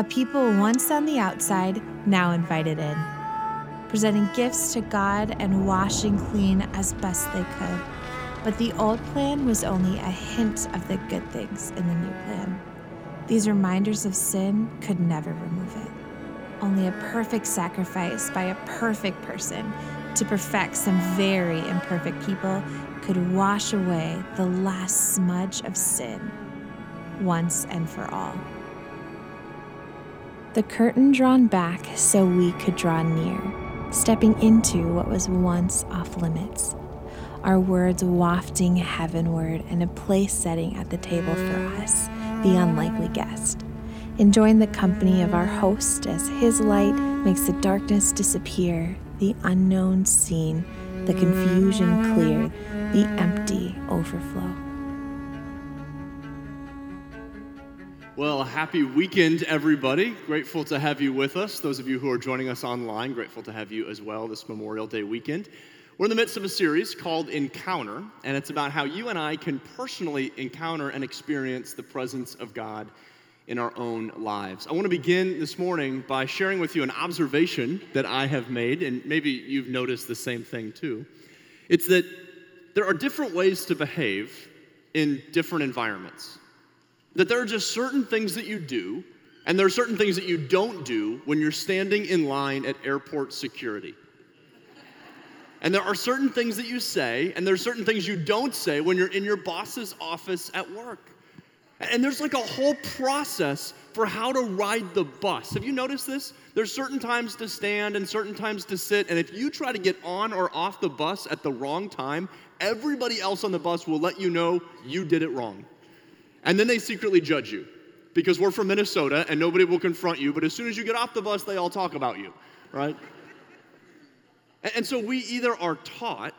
A people once on the outside, now invited in, presenting gifts to God and washing clean as best they could. But the old plan was only a hint of the good things in the new plan. These reminders of sin could never remove it. Only a perfect sacrifice by a perfect person to perfect some very imperfect people could wash away the last smudge of sin once and for all. The curtain drawn back so we could draw near, stepping into what was once off limits. Our words wafting heavenward and a place setting at the table for us, the unlikely guest. Enjoying the company of our host as his light makes the darkness disappear, the unknown seen, the confusion cleared, the empty overflow. Well, happy weekend, everybody. Grateful to have you with us. Those of you who are joining us online, grateful to have you as well this Memorial Day weekend. We're in the midst of a series called Encounter, and it's about how you and I can personally encounter and experience the presence of God in our own lives. I want to begin this morning by sharing with you an observation that I have made, and maybe you've noticed the same thing too. It's that there are different ways to behave in different environments that there are just certain things that you do, and there are certain things that you don't do when you're standing in line at airport security. And there are certain things that you say, and there are certain things you don't say when you're in your boss's office at work. And there's like a whole process for how to ride the bus. Have you noticed this? There's certain times to stand and certain times to sit, and if you try to get on or off the bus at the wrong time, everybody else on the bus will let you know you did it wrong. And then they secretly judge you because we're from Minnesota and nobody will confront you, but as soon as you get off the bus, they all talk about you, right? and so we either are taught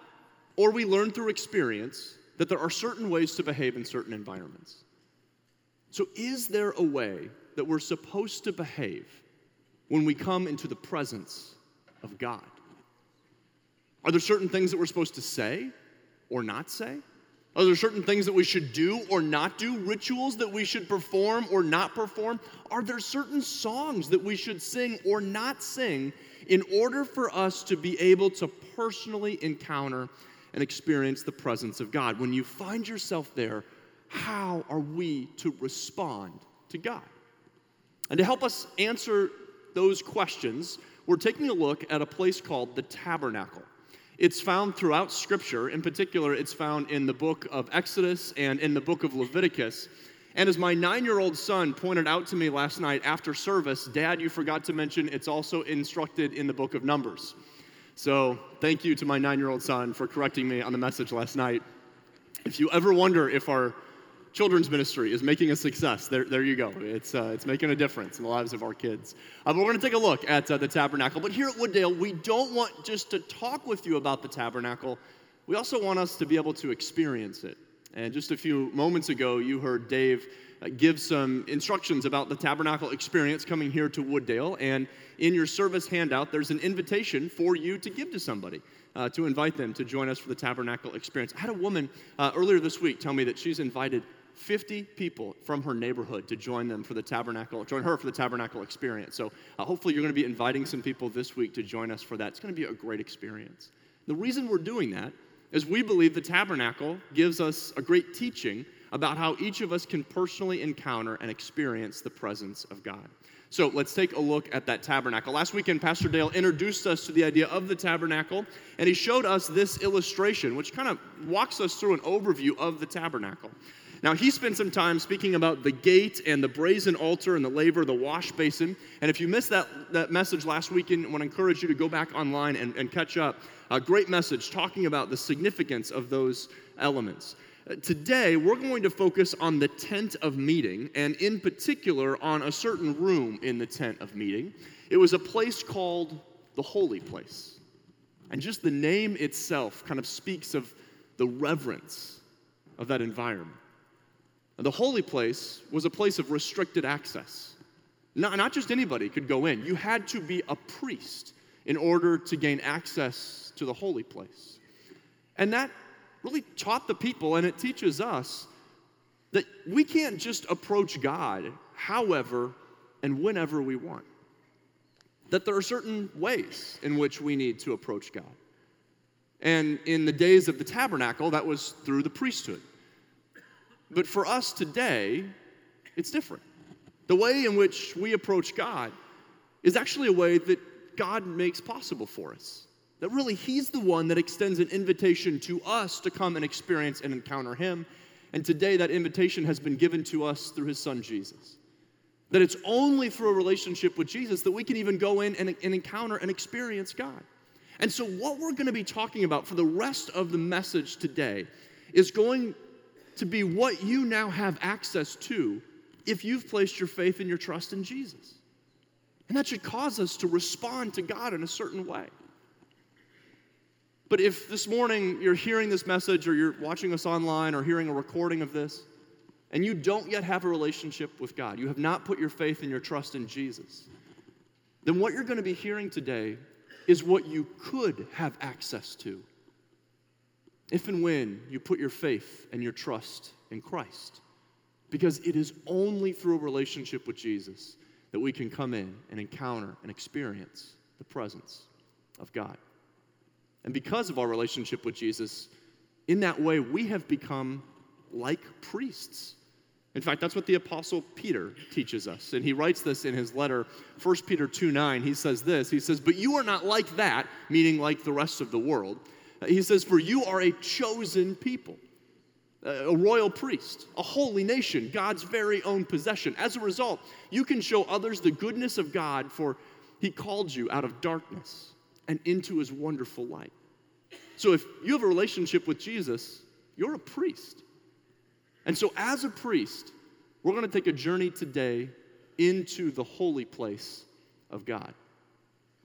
or we learn through experience that there are certain ways to behave in certain environments. So, is there a way that we're supposed to behave when we come into the presence of God? Are there certain things that we're supposed to say or not say? Are there certain things that we should do or not do? Rituals that we should perform or not perform? Are there certain songs that we should sing or not sing in order for us to be able to personally encounter and experience the presence of God? When you find yourself there, how are we to respond to God? And to help us answer those questions, we're taking a look at a place called the tabernacle. It's found throughout Scripture. In particular, it's found in the book of Exodus and in the book of Leviticus. And as my nine year old son pointed out to me last night after service, Dad, you forgot to mention it's also instructed in the book of Numbers. So thank you to my nine year old son for correcting me on the message last night. If you ever wonder if our children's ministry is making a success. There, there you go. It's, uh, it's making a difference in the lives of our kids. Uh, but we're going to take a look at uh, the tabernacle. But here at Wooddale, we don't want just to talk with you about the tabernacle, we also want us to be able to experience it. And just a few moments ago, you heard Dave uh, give some instructions about the tabernacle experience coming here to Wooddale. And in your service handout, there's an invitation for you to give to somebody uh, to invite them to join us for the tabernacle experience. I had a woman uh, earlier this week tell me that she's invited 50 people from her neighborhood to join them for the tabernacle, join her for the tabernacle experience. So uh, hopefully you're going to be inviting some people this week to join us for that. It's going to be a great experience. The reason we're doing that is we believe the tabernacle gives us a great teaching about how each of us can personally encounter and experience the presence of God. So let's take a look at that tabernacle. Last weekend, Pastor Dale introduced us to the idea of the tabernacle, and he showed us this illustration, which kind of walks us through an overview of the tabernacle. Now, he spent some time speaking about the gate and the brazen altar and the laver, the wash basin. And if you missed that, that message last weekend, I want to encourage you to go back online and, and catch up. A great message talking about the significance of those elements. Uh, today, we're going to focus on the tent of meeting, and in particular, on a certain room in the tent of meeting. It was a place called the Holy Place. And just the name itself kind of speaks of the reverence of that environment. And the Holy Place was a place of restricted access. Not, not just anybody could go in, you had to be a priest in order to gain access to the Holy Place. And that really taught the people, and it teaches us that we can't just approach God however and whenever we want. That there are certain ways in which we need to approach God. And in the days of the tabernacle, that was through the priesthood. But for us today, it's different. The way in which we approach God is actually a way that God makes possible for us. That really He's the one that extends an invitation to us to come and experience and encounter Him. And today, that invitation has been given to us through His Son, Jesus. That it's only through a relationship with Jesus that we can even go in and, and encounter and experience God. And so, what we're going to be talking about for the rest of the message today is going to be what you now have access to if you've placed your faith and your trust in Jesus. And that should cause us to respond to God in a certain way. But if this morning you're hearing this message or you're watching us online or hearing a recording of this, and you don't yet have a relationship with God, you have not put your faith and your trust in Jesus, then what you're going to be hearing today is what you could have access to if and when you put your faith and your trust in Christ. Because it is only through a relationship with Jesus that we can come in and encounter and experience the presence of God. And because of our relationship with Jesus, in that way, we have become like priests. In fact, that's what the Apostle Peter teaches us. And he writes this in his letter, 1 Peter 2 9. He says this He says, But you are not like that, meaning like the rest of the world. He says, For you are a chosen people, a royal priest, a holy nation, God's very own possession. As a result, you can show others the goodness of God, for he called you out of darkness and into his wonderful light. So if you have a relationship with Jesus, you're a priest. And so, as a priest, we're going to take a journey today into the holy place of God.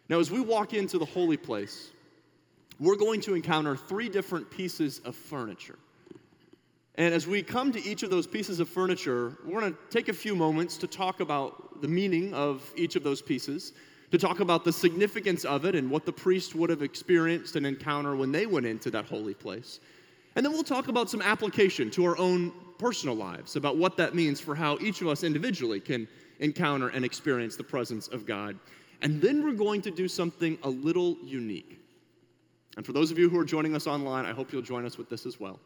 Now, as we walk into the holy place, we're going to encounter three different pieces of furniture. And as we come to each of those pieces of furniture, we're going to take a few moments to talk about the meaning of each of those pieces, to talk about the significance of it and what the priest would have experienced and encountered when they went into that holy place. And then we'll talk about some application to our own personal lives about what that means for how each of us individually can encounter and experience the presence of God. And then we're going to do something a little unique. And for those of you who are joining us online, I hope you'll join us with this as well.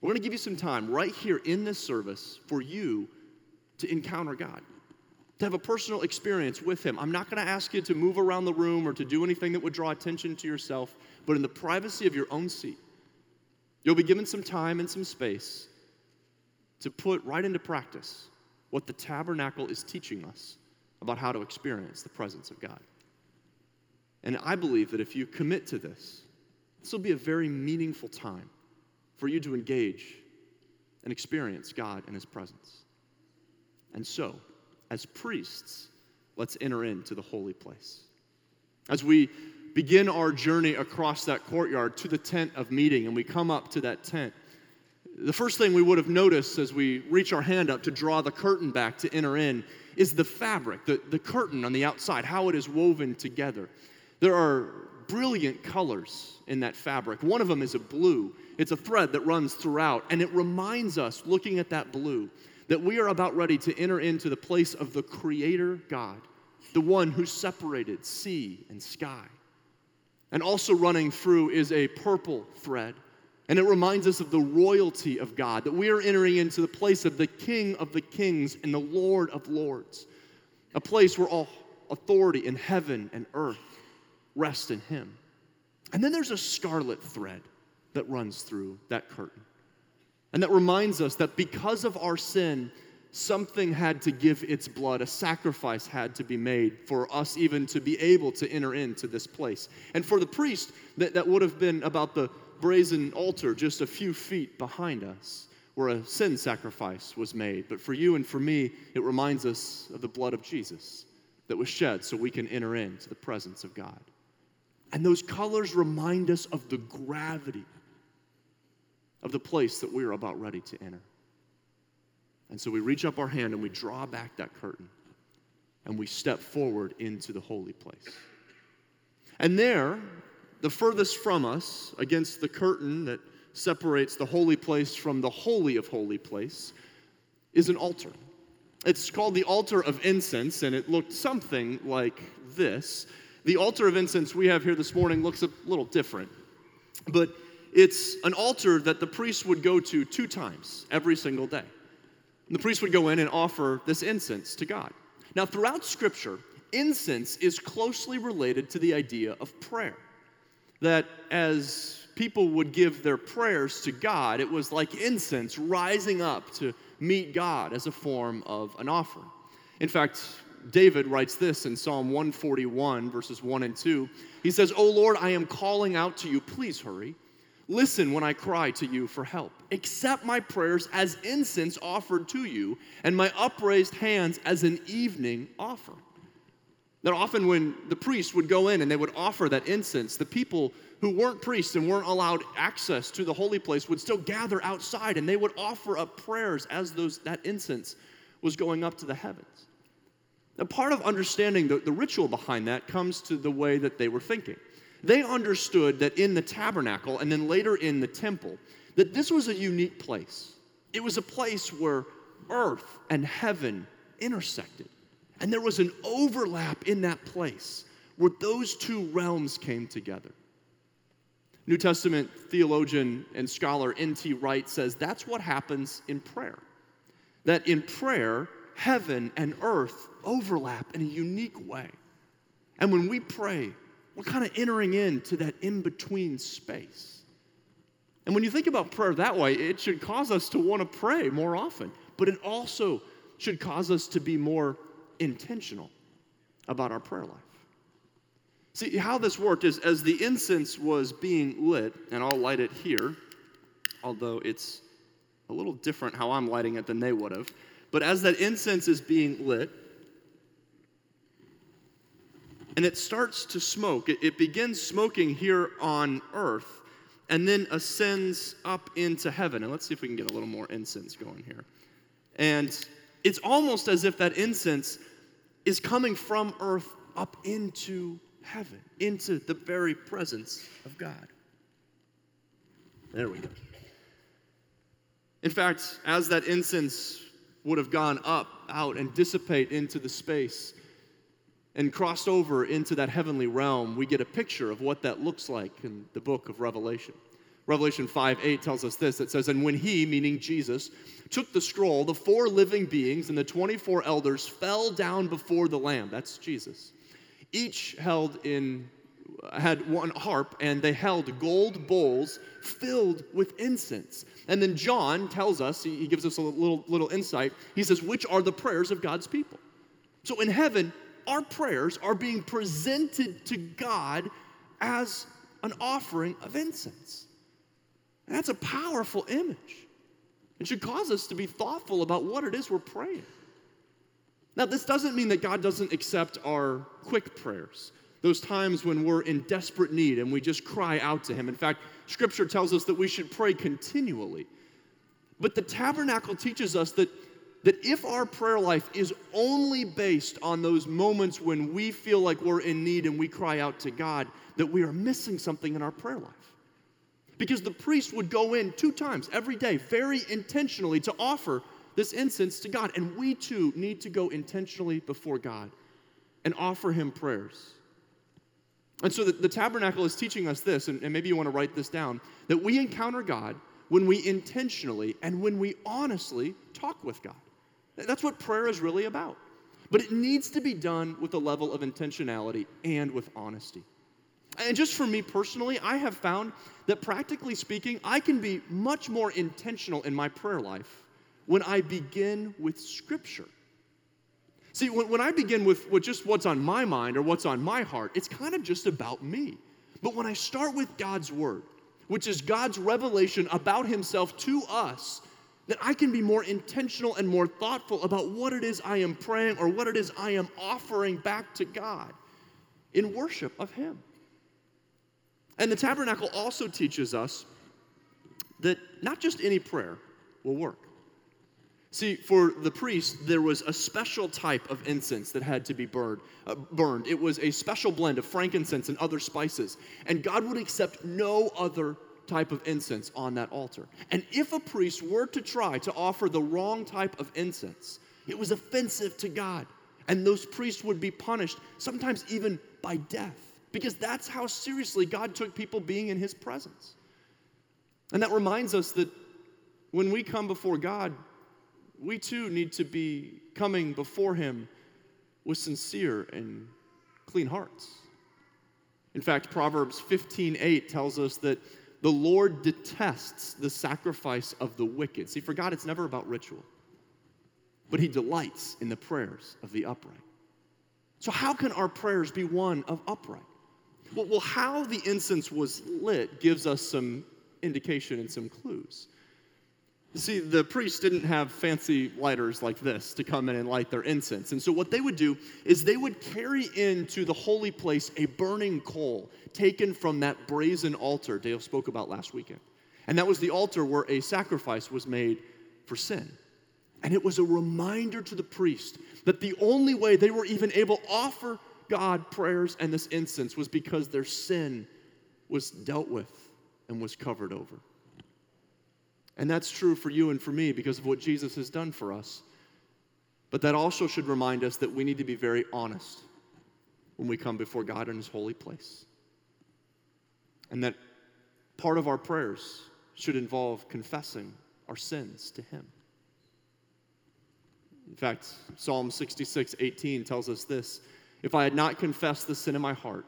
We're going to give you some time right here in this service for you to encounter God, to have a personal experience with Him. I'm not going to ask you to move around the room or to do anything that would draw attention to yourself, but in the privacy of your own seat, you'll be given some time and some space to put right into practice what the tabernacle is teaching us about how to experience the presence of God. And I believe that if you commit to this, this will be a very meaningful time for you to engage and experience God and His presence. And so, as priests, let's enter into the holy place. As we begin our journey across that courtyard to the tent of meeting and we come up to that tent, the first thing we would have noticed as we reach our hand up to draw the curtain back to enter in is the fabric, the, the curtain on the outside, how it is woven together. There are brilliant colors in that fabric. One of them is a blue, it's a thread that runs throughout, and it reminds us, looking at that blue, that we are about ready to enter into the place of the Creator God, the one who separated sea and sky. And also running through is a purple thread and it reminds us of the royalty of God, that we are entering into the place of the King of the kings and the Lord of lords, a place where all authority in heaven and earth rest in Him. And then there's a scarlet thread that runs through that curtain. And that reminds us that because of our sin, something had to give its blood, a sacrifice had to be made for us even to be able to enter into this place. And for the priest, that, that would have been about the brazen altar just a few feet behind us where a sin sacrifice was made. But for you and for me, it reminds us of the blood of Jesus that was shed so we can enter into the presence of God. And those colors remind us of the gravity of the place that we're about ready to enter. And so we reach up our hand and we draw back that curtain and we step forward into the holy place. And there, the furthest from us, against the curtain that separates the holy place from the holy of holy place, is an altar. It's called the altar of incense, and it looked something like this. The altar of incense we have here this morning looks a little different, but it's an altar that the priest would go to two times every single day. And the priest would go in and offer this incense to God. Now, throughout Scripture, incense is closely related to the idea of prayer. That as people would give their prayers to God, it was like incense rising up to meet God as a form of an offering. In fact, David writes this in Psalm 141, verses 1 and 2. He says, O Lord, I am calling out to you. Please hurry. Listen when I cry to you for help. Accept my prayers as incense offered to you, and my upraised hands as an evening offering. That often when the priest would go in and they would offer that incense, the people who weren't priests and weren't allowed access to the holy place would still gather outside and they would offer up prayers as those, that incense was going up to the heavens. Now, part of understanding the, the ritual behind that comes to the way that they were thinking. They understood that in the tabernacle and then later in the temple, that this was a unique place. It was a place where earth and heaven intersected. And there was an overlap in that place where those two realms came together. New Testament theologian and scholar N.T. Wright says that's what happens in prayer. That in prayer, heaven and earth overlap in a unique way. And when we pray, we're kind of entering into that in between space. And when you think about prayer that way, it should cause us to want to pray more often, but it also should cause us to be more intentional about our prayer life. See, how this worked is as the incense was being lit, and I'll light it here, although it's a little different how I'm lighting it than they would have. But as that incense is being lit, and it starts to smoke, it, it begins smoking here on earth and then ascends up into heaven. And let's see if we can get a little more incense going here. And it's almost as if that incense is coming from earth up into heaven, into the very presence of God. There we go. In fact, as that incense would have gone up, out, and dissipate into the space and crossed over into that heavenly realm, we get a picture of what that looks like in the book of Revelation. Revelation 5 8 tells us this it says, And when he, meaning Jesus, took the scroll, the four living beings and the 24 elders fell down before the Lamb. That's Jesus. Each held in had one harp and they held gold bowls filled with incense. And then John tells us, he gives us a little, little insight. He says, which are the prayers of God's people. So in heaven, our prayers are being presented to God as an offering of incense. And that's a powerful image. It should cause us to be thoughtful about what it is we're praying. Now, this doesn't mean that God doesn't accept our quick prayers, those times when we're in desperate need and we just cry out to Him. In fact, Scripture tells us that we should pray continually. But the tabernacle teaches us that, that if our prayer life is only based on those moments when we feel like we're in need and we cry out to God, that we are missing something in our prayer life. Because the priest would go in two times every day, very intentionally, to offer this incense to God. And we too need to go intentionally before God and offer Him prayers. And so the, the tabernacle is teaching us this, and, and maybe you want to write this down that we encounter God when we intentionally and when we honestly talk with God. That's what prayer is really about. But it needs to be done with a level of intentionality and with honesty. And just for me personally, I have found that practically speaking, I can be much more intentional in my prayer life when I begin with Scripture. See, when, when I begin with, with just what's on my mind or what's on my heart, it's kind of just about me. But when I start with God's Word, which is God's revelation about Himself to us, that I can be more intentional and more thoughtful about what it is I am praying or what it is I am offering back to God in worship of Him. And the tabernacle also teaches us that not just any prayer will work. See, for the priest, there was a special type of incense that had to be burned. Uh, burned. It was a special blend of frankincense and other spices. And God would accept no other type of incense on that altar. And if a priest were to try to offer the wrong type of incense, It was offensive to God. And those priests would be punished, sometimes even by death, because that's how seriously God took people being in his presence. And that reminds us that when we come before God, we too need to be coming before him with sincere and clean hearts. In fact, Proverbs 15:8 tells us that the Lord detests the sacrifice of the wicked. See, for God, it's never about ritual, but He delights in the prayers of the upright. So, how can our prayers be one of upright? Well, well how the incense was lit gives us some indication and some clues. See, the priests didn't have fancy lighters like this to come in and light their incense. And so, what they would do is they would carry into the holy place a burning coal taken from that brazen altar Dale spoke about last weekend. And that was the altar where a sacrifice was made for sin. And it was a reminder to the priest that the only way they were even able to offer God prayers and this incense was because their sin was dealt with and was covered over. And that's true for you and for me because of what Jesus has done for us. But that also should remind us that we need to be very honest when we come before God in His holy place. And that part of our prayers should involve confessing our sins to Him. In fact, Psalm 66 18 tells us this If I had not confessed the sin in my heart,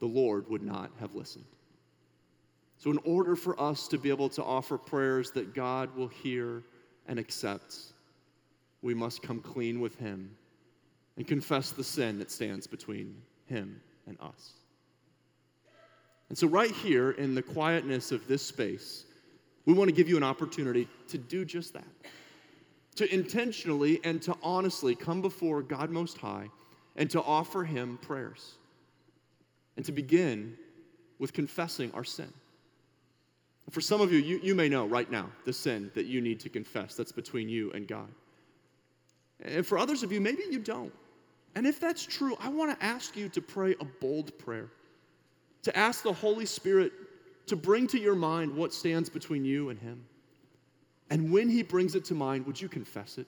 the Lord would not have listened. So, in order for us to be able to offer prayers that God will hear and accept, we must come clean with Him and confess the sin that stands between Him and us. And so, right here in the quietness of this space, we want to give you an opportunity to do just that. To intentionally and to honestly come before God Most High and to offer Him prayers. And to begin with confessing our sin. For some of you, you, you may know right now the sin that you need to confess that's between you and God. And for others of you, maybe you don't. And if that's true, I want to ask you to pray a bold prayer, to ask the Holy Spirit to bring to your mind what stands between you and Him. And when He brings it to mind, would you confess it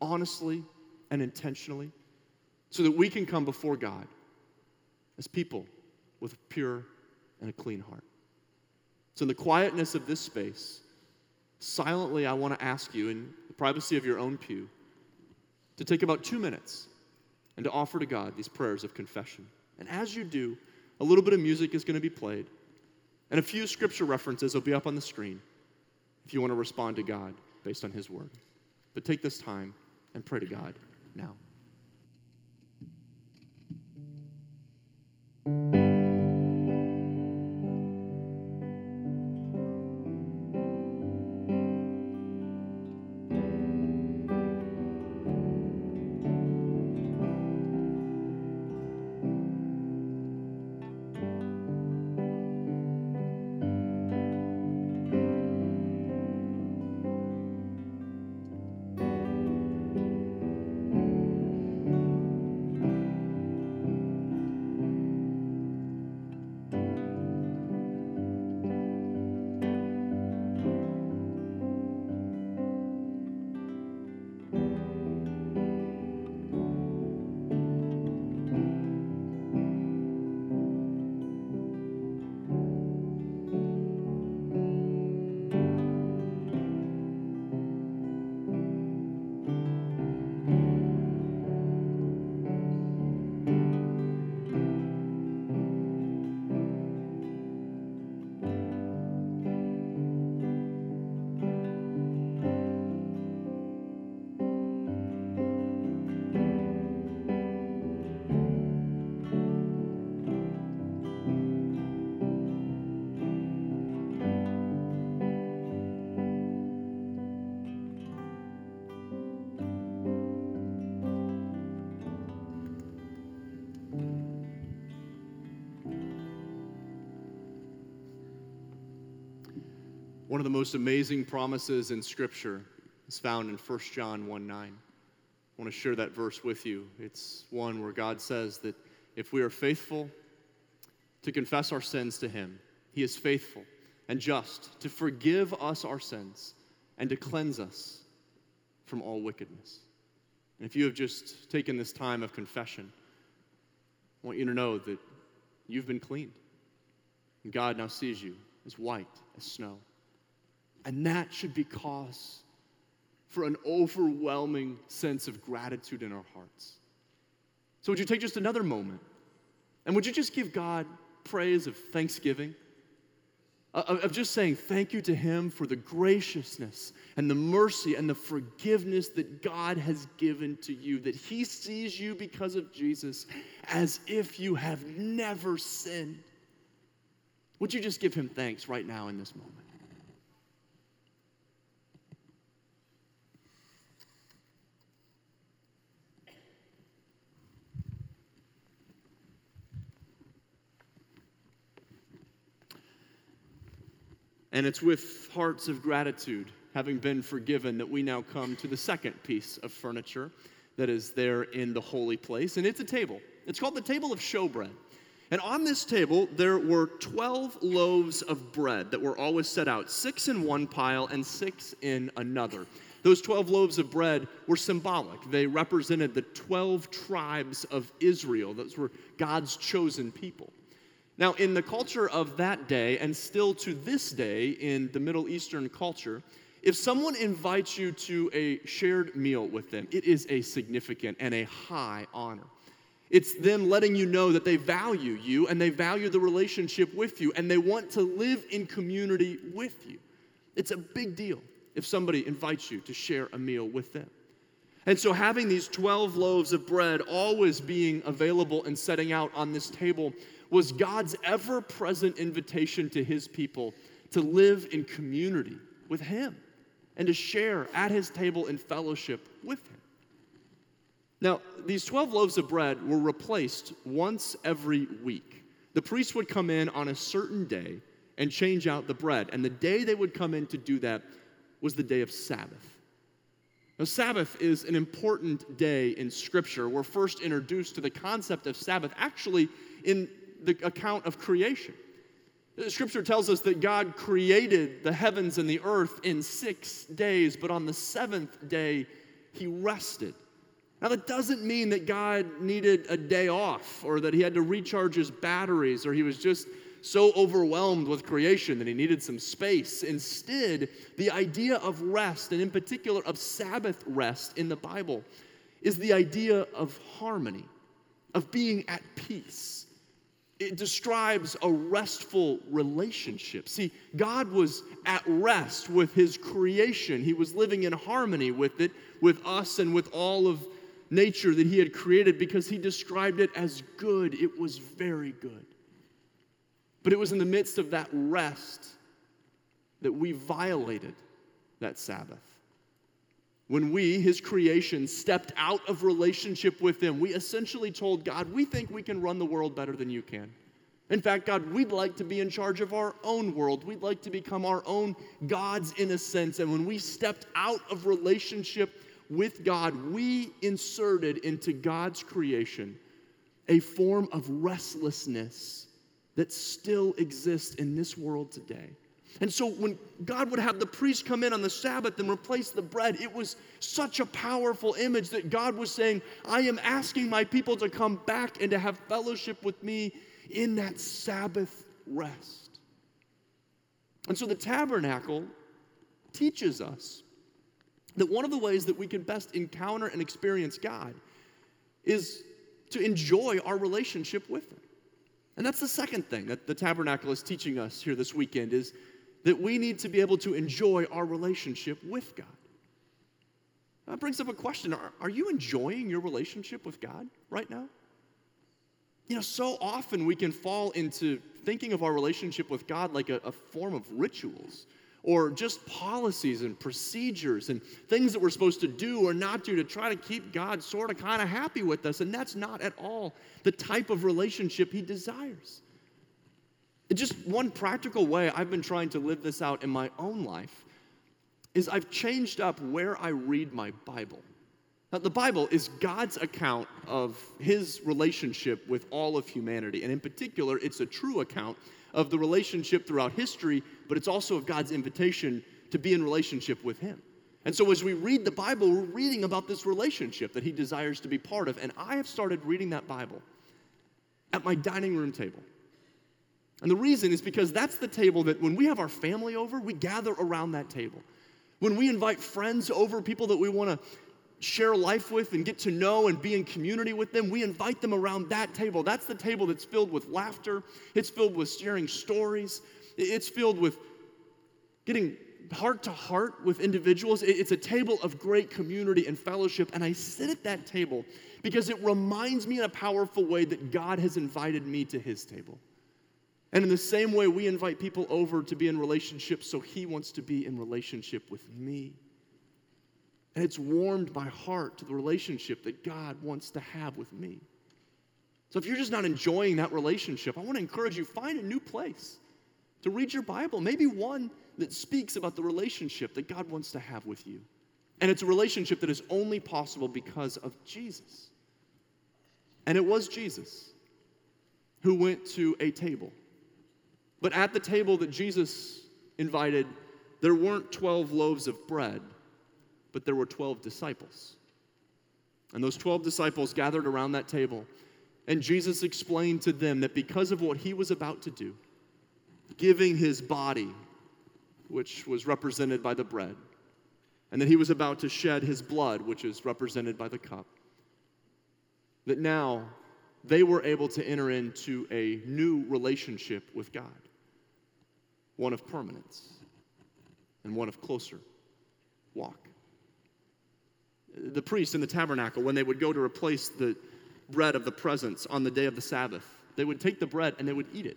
honestly and intentionally so that we can come before God as people with a pure and a clean heart? So, in the quietness of this space, silently, I want to ask you, in the privacy of your own pew, to take about two minutes and to offer to God these prayers of confession. And as you do, a little bit of music is going to be played, and a few scripture references will be up on the screen if you want to respond to God based on His word. But take this time and pray to God now. One of the most amazing promises in Scripture is found in 1 John 1 9. I want to share that verse with you. It's one where God says that if we are faithful to confess our sins to Him, He is faithful and just to forgive us our sins and to cleanse us from all wickedness. And if you have just taken this time of confession, I want you to know that you've been cleaned. And God now sees you as white as snow. And that should be cause for an overwhelming sense of gratitude in our hearts. So, would you take just another moment and would you just give God praise of thanksgiving? Uh, of just saying thank you to Him for the graciousness and the mercy and the forgiveness that God has given to you, that He sees you because of Jesus as if you have never sinned. Would you just give Him thanks right now in this moment? And it's with hearts of gratitude, having been forgiven, that we now come to the second piece of furniture that is there in the holy place. And it's a table. It's called the table of showbread. And on this table, there were 12 loaves of bread that were always set out, six in one pile and six in another. Those 12 loaves of bread were symbolic. They represented the 12 tribes of Israel. Those were God's chosen people. Now, in the culture of that day, and still to this day in the Middle Eastern culture, if someone invites you to a shared meal with them, it is a significant and a high honor. It's them letting you know that they value you and they value the relationship with you and they want to live in community with you. It's a big deal if somebody invites you to share a meal with them. And so, having these 12 loaves of bread always being available and setting out on this table was God's ever present invitation to his people to live in community with him and to share at his table in fellowship with him. Now, these 12 loaves of bread were replaced once every week. The priest would come in on a certain day and change out the bread. And the day they would come in to do that was the day of Sabbath. Now, Sabbath is an important day in Scripture. We're first introduced to the concept of Sabbath actually in the account of creation. Scripture tells us that God created the heavens and the earth in six days, but on the seventh day, he rested. Now, that doesn't mean that God needed a day off or that he had to recharge his batteries or he was just so overwhelmed with creation that he needed some space. Instead, the idea of rest, and in particular of Sabbath rest in the Bible, is the idea of harmony, of being at peace it describes a restful relationship. See, God was at rest with his creation. He was living in harmony with it, with us, and with all of nature that he had created because he described it as good. It was very good. But it was in the midst of that rest that we violated that Sabbath. When we, his creation, stepped out of relationship with him, we essentially told God, We think we can run the world better than you can. In fact, God, we'd like to be in charge of our own world. We'd like to become our own gods in a sense. And when we stepped out of relationship with God, we inserted into God's creation a form of restlessness that still exists in this world today. And so when God would have the priest come in on the Sabbath and replace the bread, it was such a powerful image that God was saying, I am asking my people to come back and to have fellowship with me in that Sabbath rest. And so the tabernacle teaches us that one of the ways that we can best encounter and experience God is to enjoy our relationship with Him. And that's the second thing that the tabernacle is teaching us here this weekend is that we need to be able to enjoy our relationship with God. That brings up a question are, are you enjoying your relationship with God right now? You know, so often we can fall into thinking of our relationship with God like a, a form of rituals or just policies and procedures and things that we're supposed to do or not do to try to keep God sort of kind of happy with us. And that's not at all the type of relationship He desires. Just one practical way I've been trying to live this out in my own life is I've changed up where I read my Bible. Now, the Bible is God's account of his relationship with all of humanity. And in particular, it's a true account of the relationship throughout history, but it's also of God's invitation to be in relationship with him. And so, as we read the Bible, we're reading about this relationship that he desires to be part of. And I have started reading that Bible at my dining room table. And the reason is because that's the table that when we have our family over, we gather around that table. When we invite friends over, people that we want to share life with and get to know and be in community with them, we invite them around that table. That's the table that's filled with laughter, it's filled with sharing stories, it's filled with getting heart to heart with individuals. It's a table of great community and fellowship. And I sit at that table because it reminds me in a powerful way that God has invited me to his table. And in the same way, we invite people over to be in relationship, so he wants to be in relationship with me. And it's warmed my heart to the relationship that God wants to have with me. So if you're just not enjoying that relationship, I want to encourage you find a new place to read your Bible, maybe one that speaks about the relationship that God wants to have with you. And it's a relationship that is only possible because of Jesus. And it was Jesus who went to a table. But at the table that Jesus invited, there weren't 12 loaves of bread, but there were 12 disciples. And those 12 disciples gathered around that table, and Jesus explained to them that because of what he was about to do, giving his body which was represented by the bread, and that he was about to shed his blood, which is represented by the cup. That now they were able to enter into a new relationship with God, one of permanence and one of closer walk. The priests in the tabernacle, when they would go to replace the bread of the presence on the day of the Sabbath, they would take the bread and they would eat it.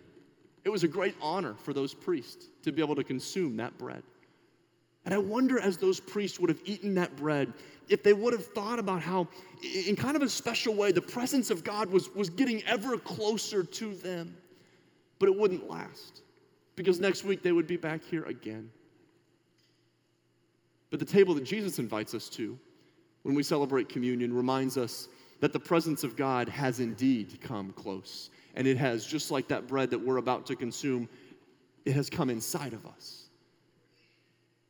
It was a great honor for those priests to be able to consume that bread. And I wonder, as those priests would have eaten that bread, if they would have thought about how, in kind of a special way, the presence of God was, was getting ever closer to them. But it wouldn't last, because next week they would be back here again. But the table that Jesus invites us to when we celebrate communion reminds us that the presence of God has indeed come close and it has, just like that bread that we're about to consume, it has come inside of us.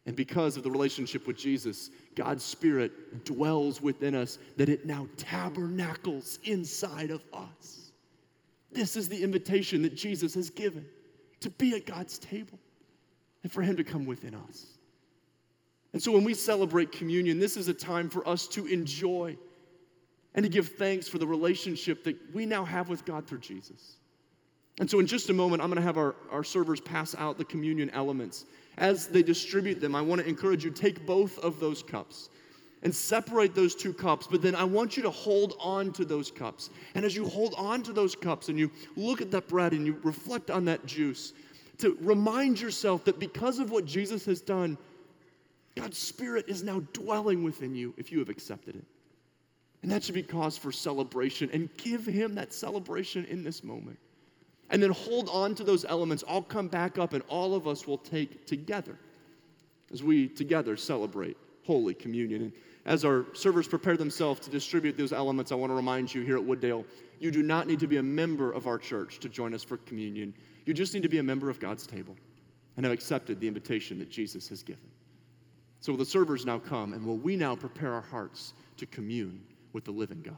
And because of the relationship with Jesus, God's Spirit dwells within us, that it now tabernacles inside of us. This is the invitation that Jesus has given to be at God's table and for Him to come within us. And so when we celebrate communion, this is a time for us to enjoy and to give thanks for the relationship that we now have with God through Jesus. And so, in just a moment, I'm going to have our, our servers pass out the communion elements. As they distribute them, I want to encourage you take both of those cups and separate those two cups, but then I want you to hold on to those cups. And as you hold on to those cups and you look at that bread and you reflect on that juice, to remind yourself that because of what Jesus has done, God's Spirit is now dwelling within you if you have accepted it. And that should be cause for celebration and give him that celebration in this moment. And then hold on to those elements. I'll come back up and all of us will take together as we together celebrate Holy Communion. And as our servers prepare themselves to distribute those elements, I want to remind you here at Wooddale, you do not need to be a member of our church to join us for communion. You just need to be a member of God's table and have accepted the invitation that Jesus has given. So will the servers now come and will we now prepare our hearts to commune with the living God.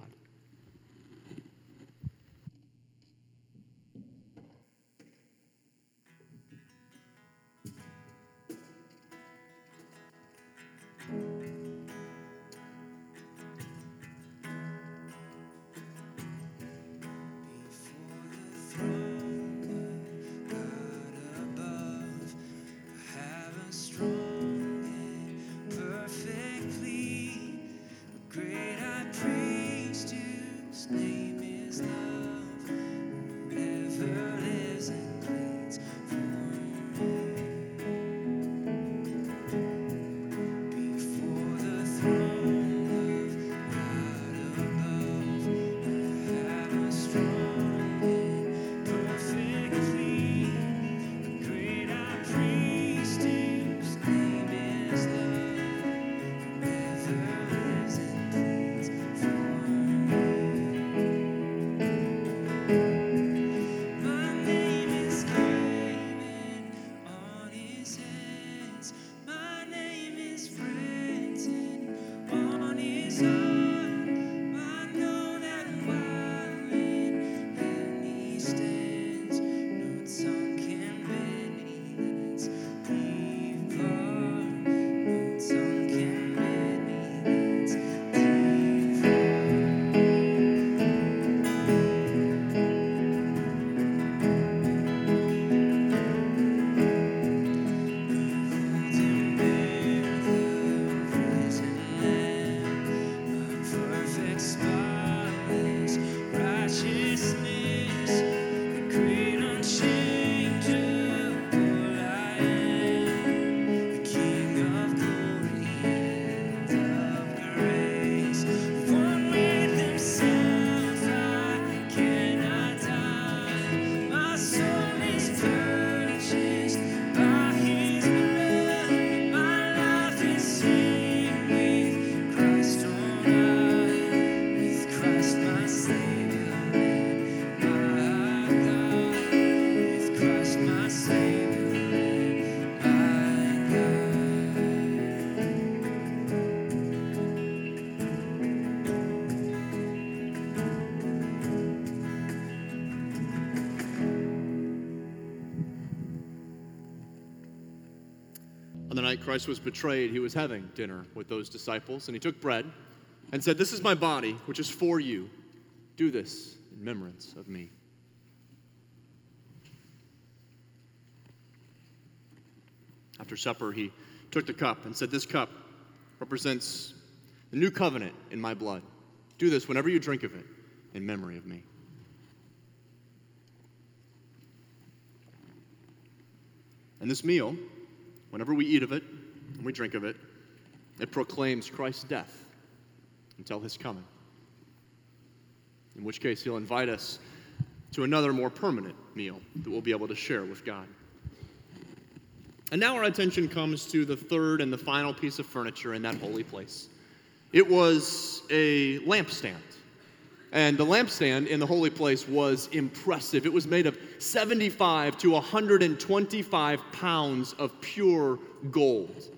Christ was betrayed, he was having dinner with those disciples, and he took bread and said, This is my body, which is for you. Do this in remembrance of me. After supper, he took the cup and said, This cup represents the new covenant in my blood. Do this whenever you drink of it in memory of me. And this meal, whenever we eat of it we drink of it, it proclaims Christ's death until his coming. In which case, he'll invite us to another more permanent meal that we'll be able to share with God. And now our attention comes to the third and the final piece of furniture in that holy place. It was a lampstand. And the lampstand in the holy place was impressive. It was made of 75 to 125 pounds of pure gold.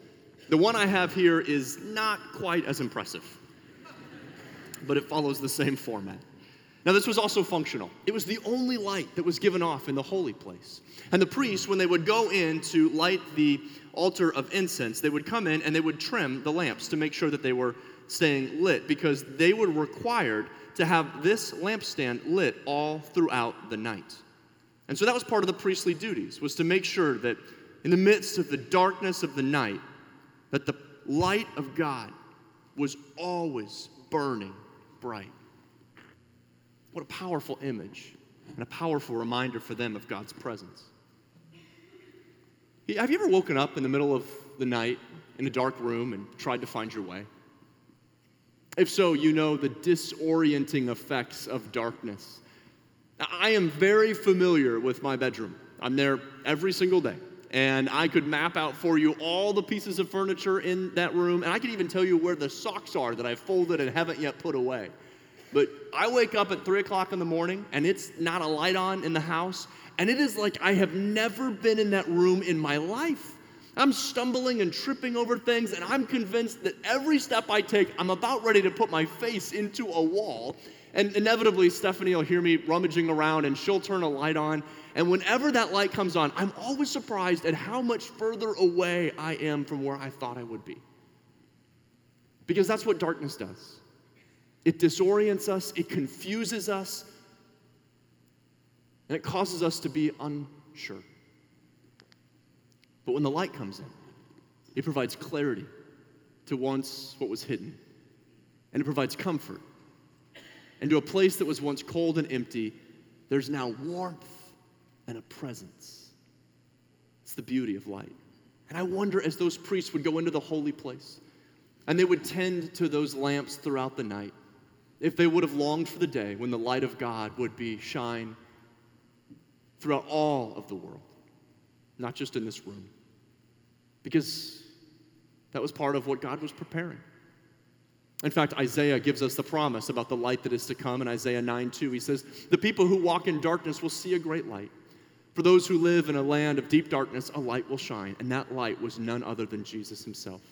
The one I have here is not quite as impressive, but it follows the same format. Now, this was also functional. It was the only light that was given off in the holy place. And the priests, when they would go in to light the altar of incense, they would come in and they would trim the lamps to make sure that they were staying lit because they were required to have this lampstand lit all throughout the night. And so that was part of the priestly duties was to make sure that in the midst of the darkness of the night that the light of God was always burning bright. What a powerful image and a powerful reminder for them of God's presence. Have you ever woken up in the middle of the night in a dark room and tried to find your way? If so, you know the disorienting effects of darkness. I am very familiar with my bedroom. I'm there every single day. And I could map out for you all the pieces of furniture in that room. And I could even tell you where the socks are that I folded and haven't yet put away. But I wake up at three o'clock in the morning and it's not a light on in the house. And it is like I have never been in that room in my life. I'm stumbling and tripping over things, and I'm convinced that every step I take, I'm about ready to put my face into a wall. And inevitably, Stephanie will hear me rummaging around and she'll turn a light on. And whenever that light comes on, I'm always surprised at how much further away I am from where I thought I would be. Because that's what darkness does it disorients us, it confuses us, and it causes us to be unsure. But when the light comes in, it provides clarity to once what was hidden, and it provides comfort. And to a place that was once cold and empty, there's now warmth and a presence. It's the beauty of light. And I wonder as those priests would go into the holy place and they would tend to those lamps throughout the night, if they would have longed for the day when the light of God would be shine throughout all of the world not just in this room. Because that was part of what God was preparing. In fact, Isaiah gives us the promise about the light that is to come in Isaiah 9 2. He says, The people who walk in darkness will see a great light. For those who live in a land of deep darkness, a light will shine. And that light was none other than Jesus himself.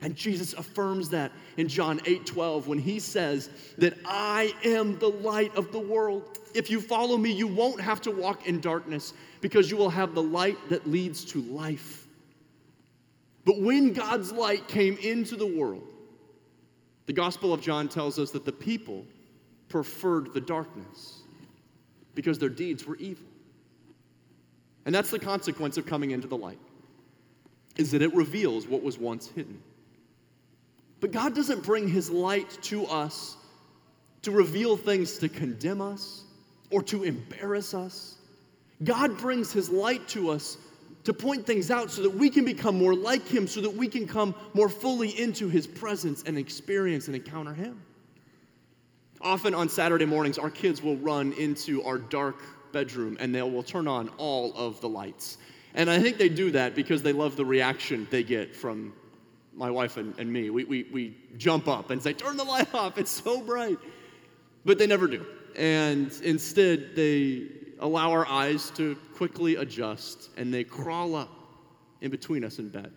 And Jesus affirms that in John 8 12 when he says that I am the light of the world. If you follow me, you won't have to walk in darkness because you will have the light that leads to life. But when God's light came into the world, the Gospel of John tells us that the people preferred the darkness because their deeds were evil. And that's the consequence of coming into the light. Is that it reveals what was once hidden. But God doesn't bring his light to us to reveal things to condemn us or to embarrass us. God brings his light to us to point things out so that we can become more like him, so that we can come more fully into his presence and experience and encounter him. Often on Saturday mornings, our kids will run into our dark bedroom and they will turn on all of the lights. And I think they do that because they love the reaction they get from my wife and, and me. We, we, we jump up and say, Turn the light off, it's so bright. But they never do. And instead, they allow our eyes to quickly adjust and they crawl up in between us in bed.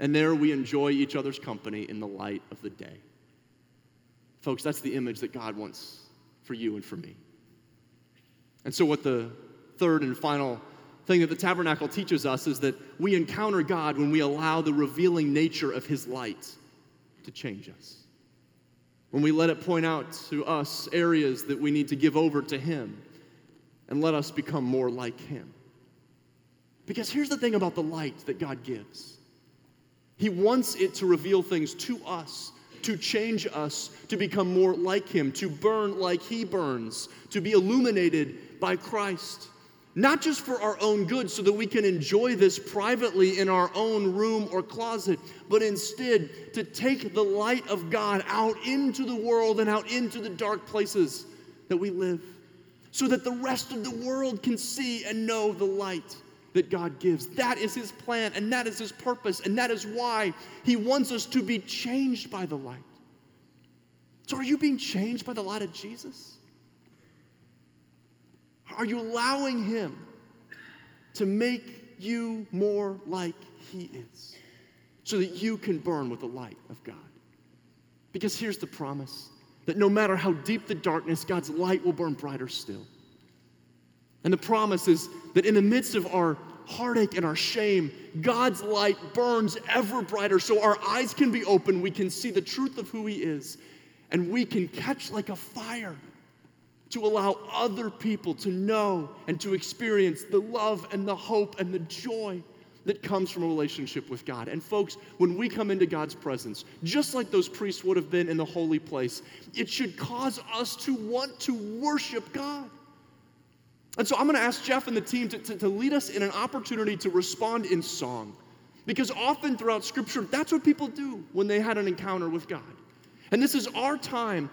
And there we enjoy each other's company in the light of the day. Folks, that's the image that God wants for you and for me. And so, what the third and final thing that the tabernacle teaches us is that we encounter God when we allow the revealing nature of His light to change us. When we let it point out to us areas that we need to give over to Him and let us become more like Him. Because here's the thing about the light that God gives. He wants it to reveal things to us, to change us, to become more like Him, to burn like He burns, to be illuminated by Christ. Not just for our own good so that we can enjoy this privately in our own room or closet, but instead to take the light of God out into the world and out into the dark places that we live, so that the rest of the world can see and know the light that God gives. That is His plan, and that is His purpose, and that is why He wants us to be changed by the light. So, are you being changed by the light of Jesus? Are you allowing Him to make you more like He is so that you can burn with the light of God? Because here's the promise that no matter how deep the darkness, God's light will burn brighter still. And the promise is that in the midst of our heartache and our shame, God's light burns ever brighter so our eyes can be open, we can see the truth of who He is, and we can catch like a fire to allow other people to know and to experience the love and the hope and the joy that comes from a relationship with God. And folks, when we come into God's presence, just like those priests would have been in the holy place, it should cause us to want to worship God. And so I'm going to ask Jeff and the team to, to, to lead us in an opportunity to respond in song. Because often throughout Scripture, that's what people do when they had an encounter with God. And this is our time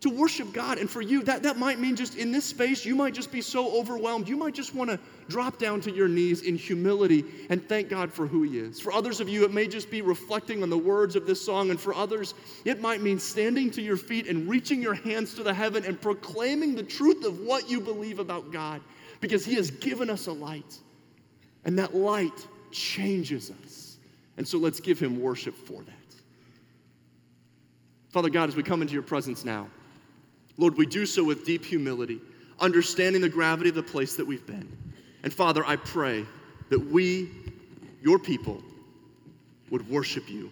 to worship God. And for you, that, that might mean just in this space, you might just be so overwhelmed. You might just want to drop down to your knees in humility and thank God for who He is. For others of you, it may just be reflecting on the words of this song. And for others, it might mean standing to your feet and reaching your hands to the heaven and proclaiming the truth of what you believe about God because He has given us a light. And that light changes us. And so let's give Him worship for that. Father God, as we come into your presence now, Lord, we do so with deep humility, understanding the gravity of the place that we've been. And Father, I pray that we, your people, would worship you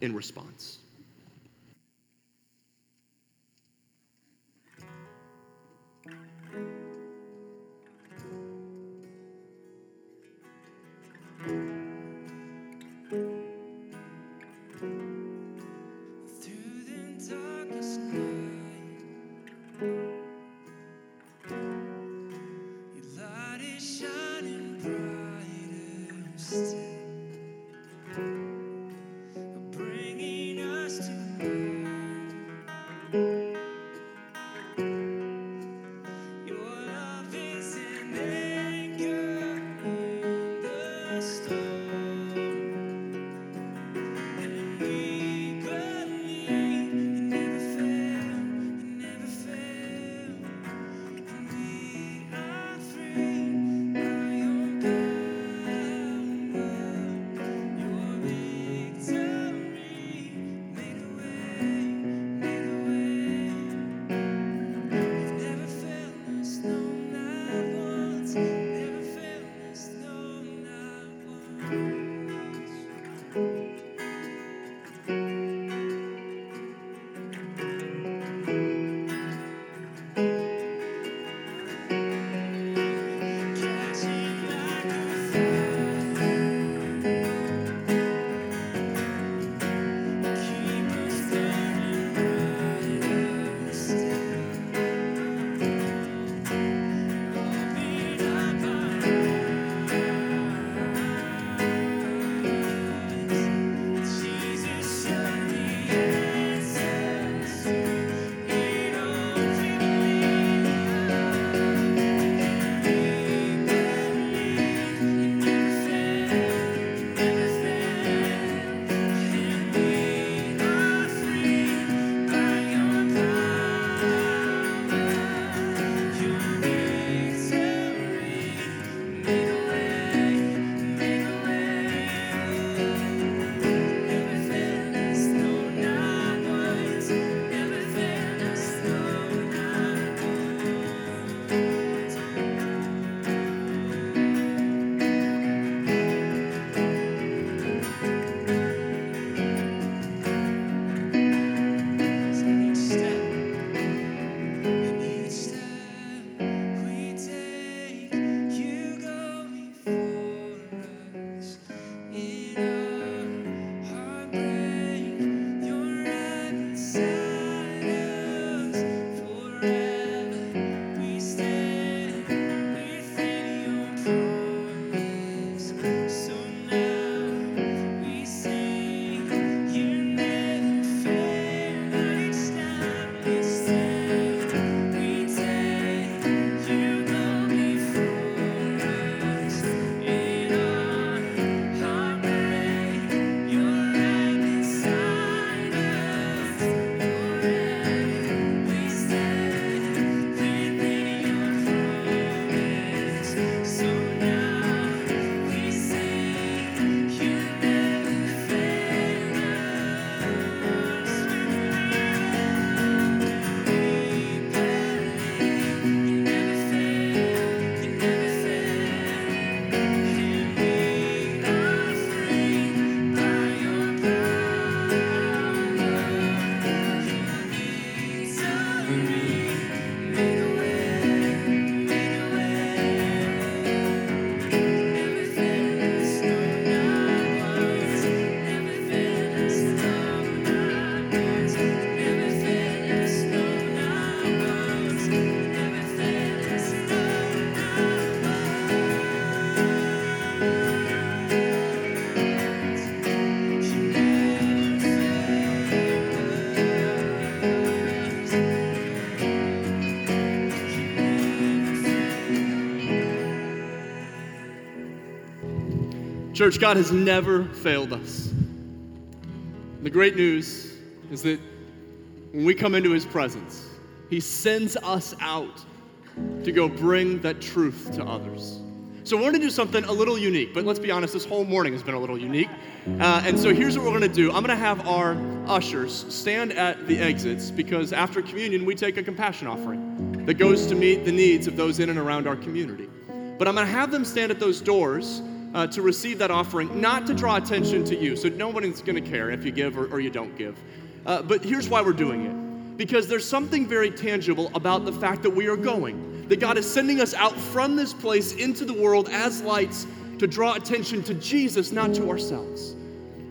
in response. Church, God has never failed us. The great news is that when we come into His presence, He sends us out to go bring that truth to others. So, we're to do something a little unique, but let's be honest, this whole morning has been a little unique. Uh, and so, here's what we're to do I'm to have our ushers stand at the exits because after communion, we take a compassion offering that goes to meet the needs of those in and around our community. But I'm to have them stand at those doors uh, to receive that offering, not to draw attention to you. So nobody's going to care if you give or, or you don't give. Uh, but here's why we're doing it because there's something very tangible about the fact that we are going, that God is sending us out from this place into the world as lights to draw attention to Jesus, not to ourselves.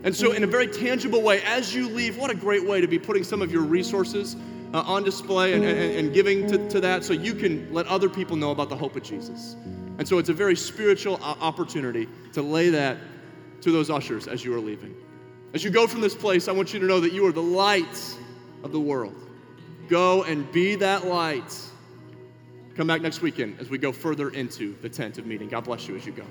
And so, in a very tangible way, as you leave, what a great way to be putting some of your resources uh, on display and, and, and giving to, to that so you can let other people know about the hope of Jesus. And so it's a very spiritual opportunity to lay that to those ushers as you are leaving. As you go from this place, I want you to know that you are the light of the world. Go and be that light. Come back next weekend as we go further into the tent of meeting. God bless you as you go.